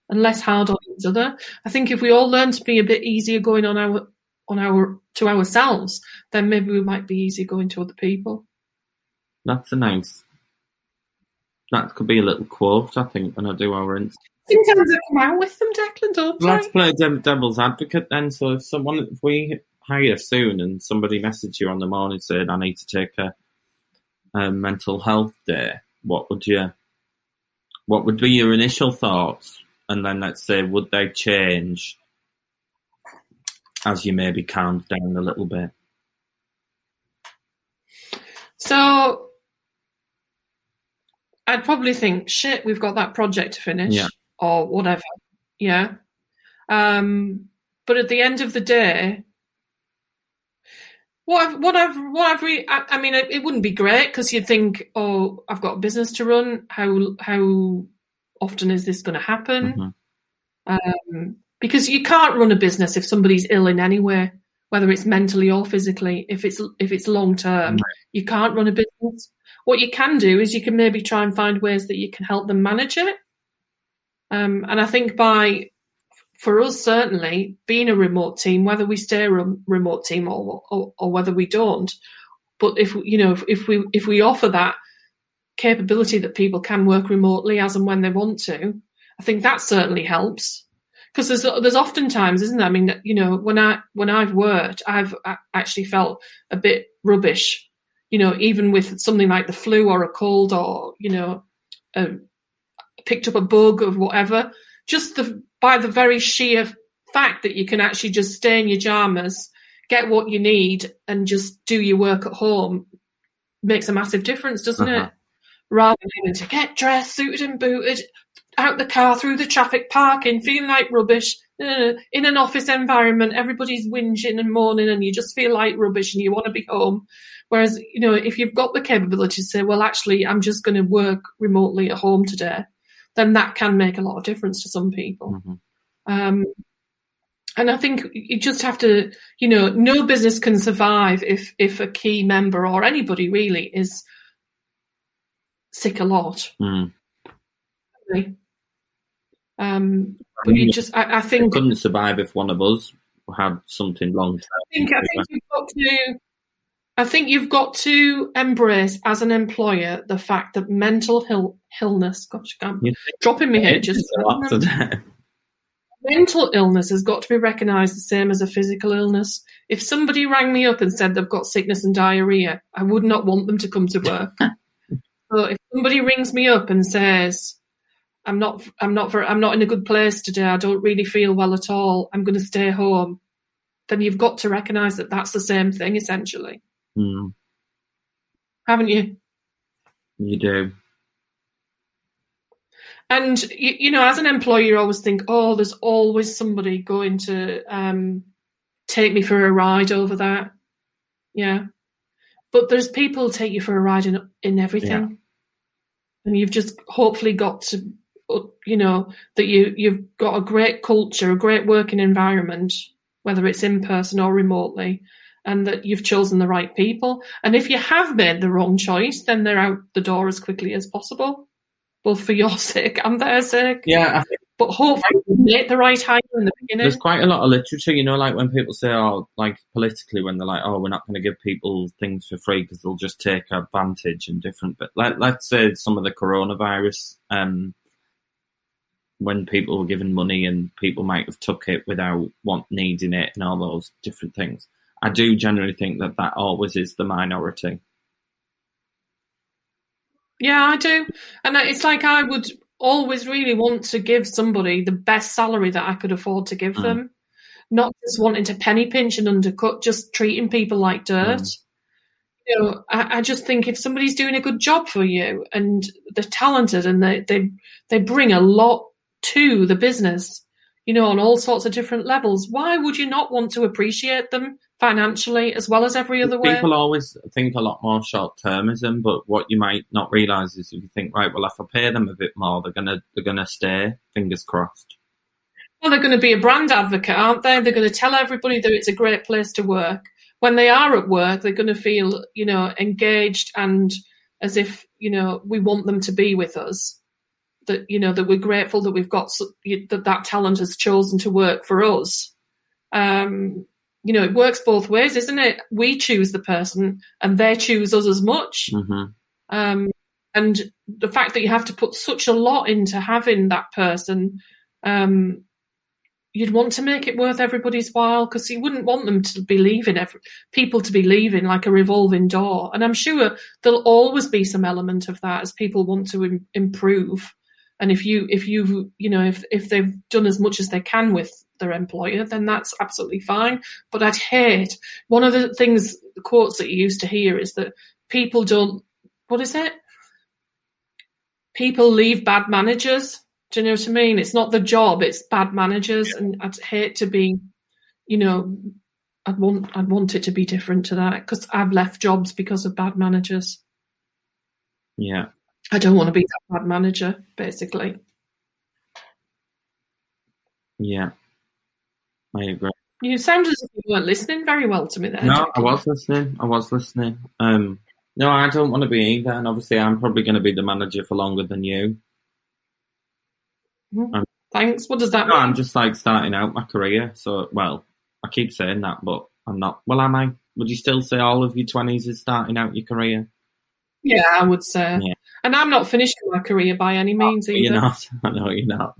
And less hard on each other. I think if we all learn to be a bit easier going on our on our to ourselves, then maybe we might be easier going to other people. That's a nice. That could be a little quote, I think, when I do our ins- Sometimes I come out with them, Declan, don't Let's I? play dev- devil's advocate then. So if someone, if we hire soon and somebody messaged you on the morning saying I need to take a, a mental health day, what would you, what would be your initial thoughts? And then let's say, would they change as you maybe calmed down a little bit? So I'd probably think, shit, we've got that project to finish Yeah. or whatever. Yeah. Um, but at the end of the day, what I've, what I've, what I've really, I, I mean, it, it wouldn't be great because you'd think, oh, I've got a business to run. How, how often is this going to happen? Mhm. Um, because you can't run a business if somebody's ill in any way, whether it's mentally or physically. If it's if it's long term, Right. you can't run a business. What you can do is you can maybe try and find ways that you can help them manage it. Um, and I think by for us certainly being a remote team, whether we stay a remote team or, or or whether we don't, but if you know if, if we if we offer that capability that people can work remotely as and when they want to, I think that certainly helps. Because there's there's often times, isn't there? I mean, you know, when I when I've worked, I've actually felt a bit rubbish. You know, even with something like the flu or a cold or you know, picked up a bug or whatever. Just the by the very sheer fact that you can actually just stay in your pajamas, get what you need, and just do your work at home makes a massive difference, doesn't Uh-huh. it? Rather than having to get dressed, suited and booted, out the car through the traffic parking, feeling like rubbish. Uh, in an office environment, everybody's whinging and moaning, and you just feel like rubbish, and you want to be home. Whereas, you know, if you've got the capability to say, "Well, actually, I'm just going to work remotely at home today," then that can make a lot of difference to some people. Mhm. Um, and I think you just have to, you know, no business can survive if if a key member or anybody really is sick a lot. Mm. Really. Um, but you just, I, I think, couldn't survive if one of us had something long term. I think, I think you've got to. I think you've got to embrace as an employer the fact that mental Ill- illness, gosh, I'm You dropping my head just a lot today. mental illness has got to be recognised the same as a physical illness. If somebody rang me up and said they've got sickness and diarrhea, I would not want them to come to work. so if somebody rings me up and says, "I'm not, I'm not, very, I'm not in a good place today. I don't really feel well at all. I'm going to stay home," then you've got to recognise that that's the same thing, essentially, Mm, haven't you? you do. And you, you know, as an employer, you always think, oh, there's always somebody going to um, take me for a ride over that. Yeah, but there's people take you for a ride in in everything, yeah. and you've just hopefully got to, uh, you know, that you you've got a great culture, a great working environment, whether it's in person or remotely, and that you've chosen the right people. And if you have made the wrong choice, then they're out the door as quickly as possible both for your sake and their sake. Yeah, but hopefully make the right hire in the beginning. There's quite a lot of literature, you know, like when people say, oh, like politically, when they're like, oh, we're not going to give people things for free because they'll just take advantage and different. But let, let's say some of the coronavirus, um, when people were given money and people might have took it without want needing it and all those different things. I do generally think that that always is the minority. Yeah, I do. And it's like I would always really want to give somebody the best salary that I could afford to give mm. them, not just wanting to penny pinch and undercut, just treating people like dirt. Mm. You know, I, I, just think if somebody's doing a good job for you and they're talented and they, they, they bring a lot to the business, you know, on all sorts of different levels, why would you not want to appreciate them financially as well as every other way. People always think a lot more short termism, but what you might not realise is if you think, right, well, if I pay them a bit more, they're gonna they're gonna stay. Fingers crossed. Well, they're going to be a brand advocate, aren't they? They're going to tell everybody that it's a great place to work. When they are at work, they're going to feel, you know, engaged and as if, you know, we want them to be with us. That, you know, that we're grateful that we've got that that talent has chosen to work for us. Um, you know, it works both ways, isn't it? We choose the person and they choose us as much. Mm-hmm. Um, and the fact that you have to put such a lot into having that person, um, you'd want to make it worth everybody's while because you wouldn't want them to be leaving, every, people to be leaving like a revolving door. And I'm sure there'll always be some element of that as people want to Im- improve. And if you, if you, you know, if, if they've done as much as they can with their employer, then that's absolutely fine. But I'd hate one of the things, the quotes that you used to hear is that people don't, what is it? People leave bad managers. Do you know what I mean? It's not the job, it's bad managers. And I'd hate to be, you know, I'd want, I'd want it to be different to that because I've left jobs because of bad managers. Yeah. I don't want to be that bad manager, basically. Yeah. I agree. You sounded as if you weren't listening very well to me there. No, I was listening. I was listening. Um, no, I don't want to be either. And obviously, I'm probably going to be the manager for longer than you. Mm, thanks. What does that no, mean? I'm just like starting out my career. So, well, I keep saying that, but I'm not. Well, am I? Would you still say all of your 20s is starting out your career? Yeah, I would say. Yeah. And I'm not finishing my career by any means no, either. You're not. I know you're not.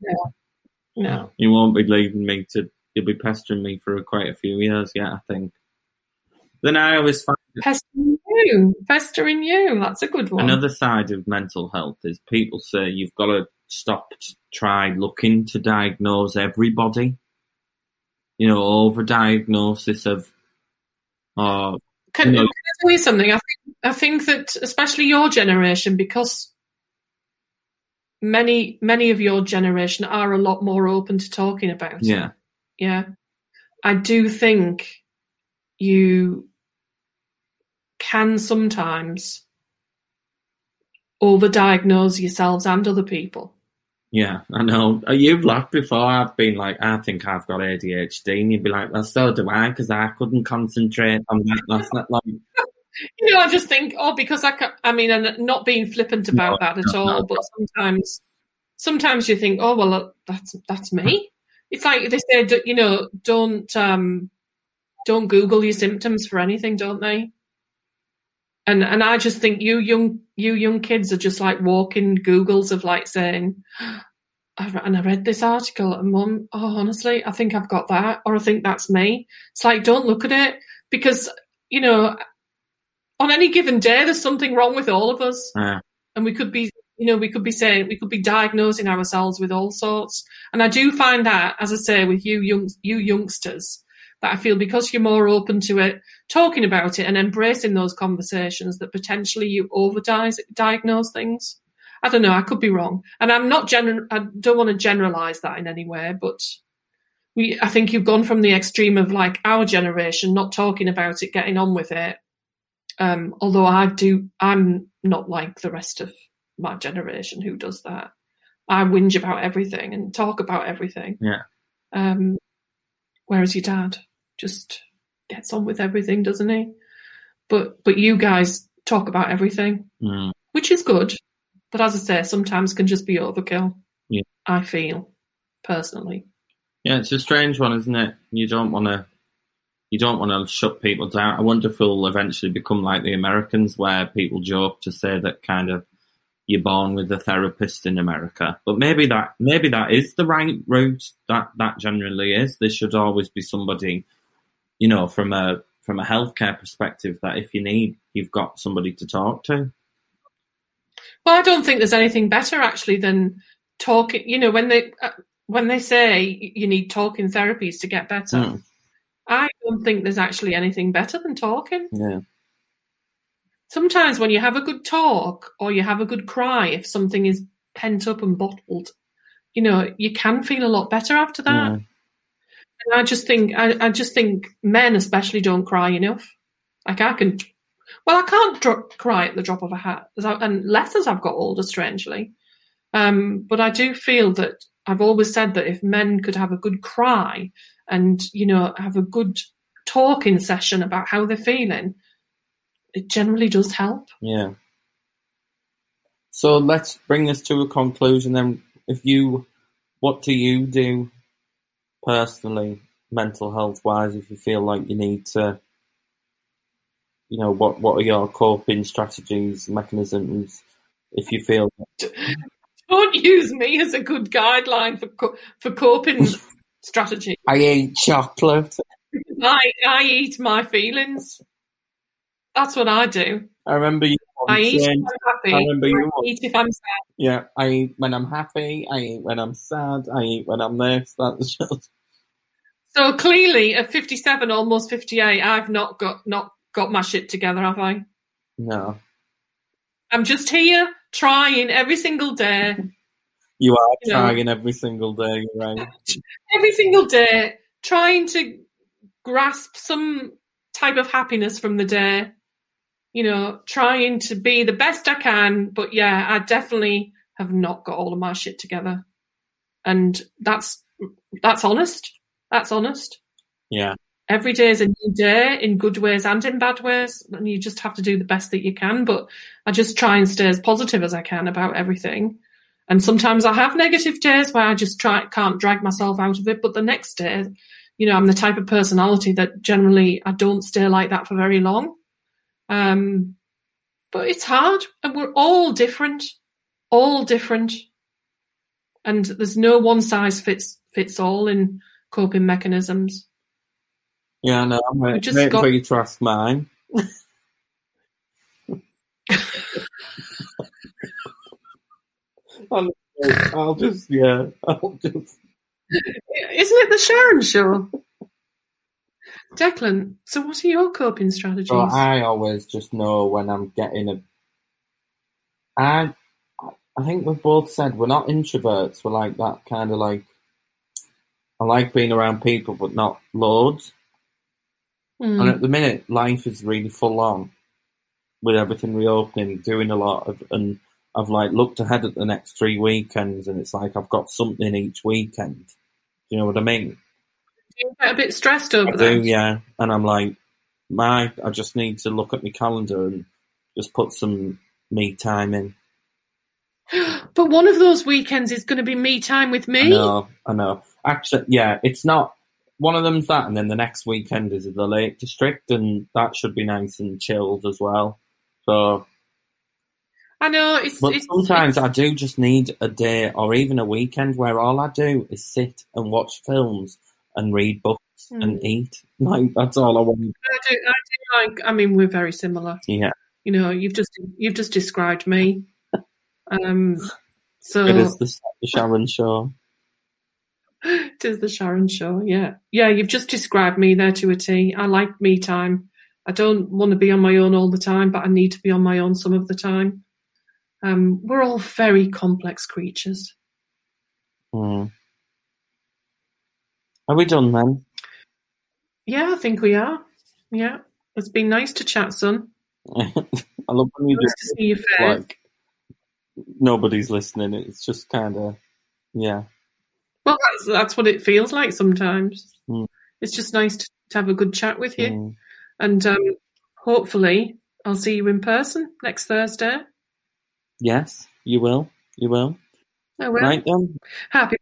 Yeah. No. You won't be leaving me to, you'll be pestering me for quite a few years yet, I think. Then I always find. Pestering you. Pestering you. That's a good one. Another side of mental health is people say you've got to stop, try looking to diagnose everybody. You know, overdiagnosis of. Uh, can, know, can I tell you something? I think, I think that especially your generation, because many many of your generation are a lot more open to talking about yeah. it. Yeah. I do think you can sometimes overdiagnose yourselves and other people. Yeah, I know. Uh, you've laughed before. I've been like, I think I've got ADHD, and you'd be like, well, so do I, because I couldn't concentrate on that last night. Like, you know, I just think, oh, because I, can, I mean, and not being flippant about no, that at all, no. but sometimes, sometimes you think, oh, well, that's that's me. It's like they say, you know, don't um, don't Google your symptoms for anything, don't they? And and I just think you young you young kids are just like walking Googles of like saying, and I read this article and mum, oh, honestly, I think I've got that, or I think that's me. It's like, don't look at it because, you know, on any given day, there's something wrong with all of us. Yeah. And we could be, you know, we could be saying, we could be diagnosing ourselves with all sorts. And I do find that, as I say, with you young, you youngsters, that I feel because you're more open to it, talking about it and embracing those conversations that potentially you over diagnose things. I don't know. I could be wrong, and I'm not general. I don't want to generalize that in any way, but we. I think you've gone from the extreme of like our generation not talking about it, getting on with it. Um, although I do, I'm not like the rest of my generation who does that. I whinge about everything and talk about everything. Yeah. Um, whereas your dad just gets on with everything, doesn't he? But but you guys talk about everything, Mm. which is good. But as I say, sometimes can just be overkill. Yeah. I feel personally. Yeah, it's a strange one, isn't it? You don't want to. You don't want to shut people down. I wonder if we'll eventually become like the Americans, where people joke to say that kind of you're born with a therapist in America. But maybe that maybe that is the right route. That that generally is. There should always be somebody, you know, from a from a healthcare perspective, that if you need, you've got somebody to talk to. Well, I don't think there's anything better actually than talking. You know, when they uh, when they say you need talking therapies to get better, Mm. I don't think there's actually anything better than talking. Yeah. Sometimes when you have a good talk or you have a good cry, if something is pent up and bottled, you know, you can feel a lot better after that. Yeah. And I just think, I, I just think men especially don't cry enough. Like I can, well, I can't dro- cry at the drop of a hat, as I, unless as I've got older, strangely. Um, but I do feel that I've always said that if men could have a good cry and you know have a good talking session about how they're feeling, it generally does help. Yeah. So let's bring this to a conclusion then. If you, what do you do personally, mental health wise, if you feel like you need to, you know, what, what are your coping strategies, mechanisms, if you feel, Don't use me as a good guideline for co- for coping strategy. I eat chocolate. I I eat my feelings. That's what I do. I remember you I eat saying, I'm happy. I remember you I eat if I'm sad. yeah, I eat when I'm happy, I eat when I'm sad, I eat when I'm this, that's just, So clearly, at 57, almost 58, I've not got not got my shit together, have I? no. I'm just here trying every single day, You are You know. trying every single day, right? every single day, trying to grasp some type of happiness from the day. You know, trying to be the best I can, but yeah, I definitely have not got all of my shit together, and that's that's honest. That's honest. Yeah. every day is a new day in good ways and in bad ways and you just have to do the best that you can but i just try and stay as positive as i can about everything and sometimes i have negative days where i just try can't drag myself out of it but the next day you know i'm the type of personality that generally i don't stay like that for very long um but it's hard and we're all different all different and there's no one size fits fits all in coping mechanisms Yeah, no, I'm waiting, just waiting got- for you to ask mine. I'll, I'll just, yeah, I'll just. Isn't it the Sharon show? Declan, so what are your coping strategies? So I always just know when I'm getting a. I, I think we've both said we're not introverts. We're like that kind of like. I like being around people, but not loads. Hmm. And at the minute, life is really full on with everything reopening, doing a lot of, and I've like looked ahead at the next three weekends, and it's like I've got something each weekend. Do you know what I mean? You get a bit stressed over I that. do, yeah. And I'm like, my, I just need to look at my calendar and just put some me time in. But one of those weekends is going to be me time with I me. know, I know. Actually, yeah, it's not. One of them's that, and then the next weekend is the Lake District, and that should be nice and chilled as well. So I know it's. But it's sometimes it's- I do just need a day or even a weekend where all I do is sit and watch films and read books Hmm. and eat. Like that's all I want. I do, I do like. I mean, we're very similar. Yeah, You know, you've just you've just described me. Um, so it is the, the Sharon show. it is the Sharon show. Yeah, yeah. You've just described me there to a T. I like me time. I don't want to be on my own all the time, but I need to be on my own some of the time. Um, we're all very complex creatures. Hmm. Are we done then? Yeah, I think we are. Yeah, it's been nice to chat, son. I love when you Nice just to see your face. like nobody's listening. It's just kind of yeah. Well, that's that's what it feels like sometimes. Mm. It's just nice to, to have a good chat with you, Mm. and um, hopefully, I'll see you in person next Thursday. Yes, you will. You will. I will. Right then. Happy birthday to me.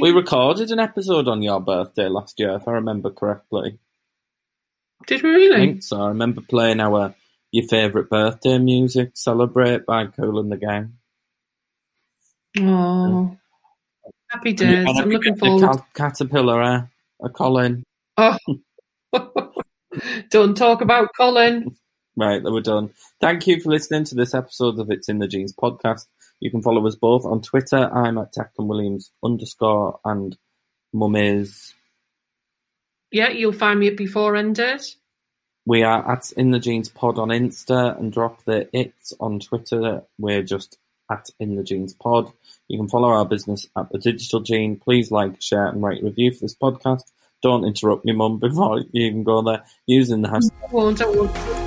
We recorded an episode on your birthday last year, if I remember correctly. Did we really? I think so. I remember playing our your favourite birthday music, "Celebrate" by Kool and the Gang. Oh, happy And days! I I'm looking forward. Cat- Caterpillar, eh? a Colin. Oh, don't talk about Colin. Right, then we're done. Thank you for listening to this episode of It's in the Jeans podcast. You can follow us both on Twitter. I'm at Declan Williams underscore and mum is. Yeah, you'll find me at before end date. We are at In the Jeans Pod on Insta and drop the it's on Twitter. We're just at In the Jeans Pod. You can follow our business at The Digital Gene. Please like, share, and rate review for this podcast. Don't interrupt me, mum, before you even go there using the hashtag. I won't. I won't.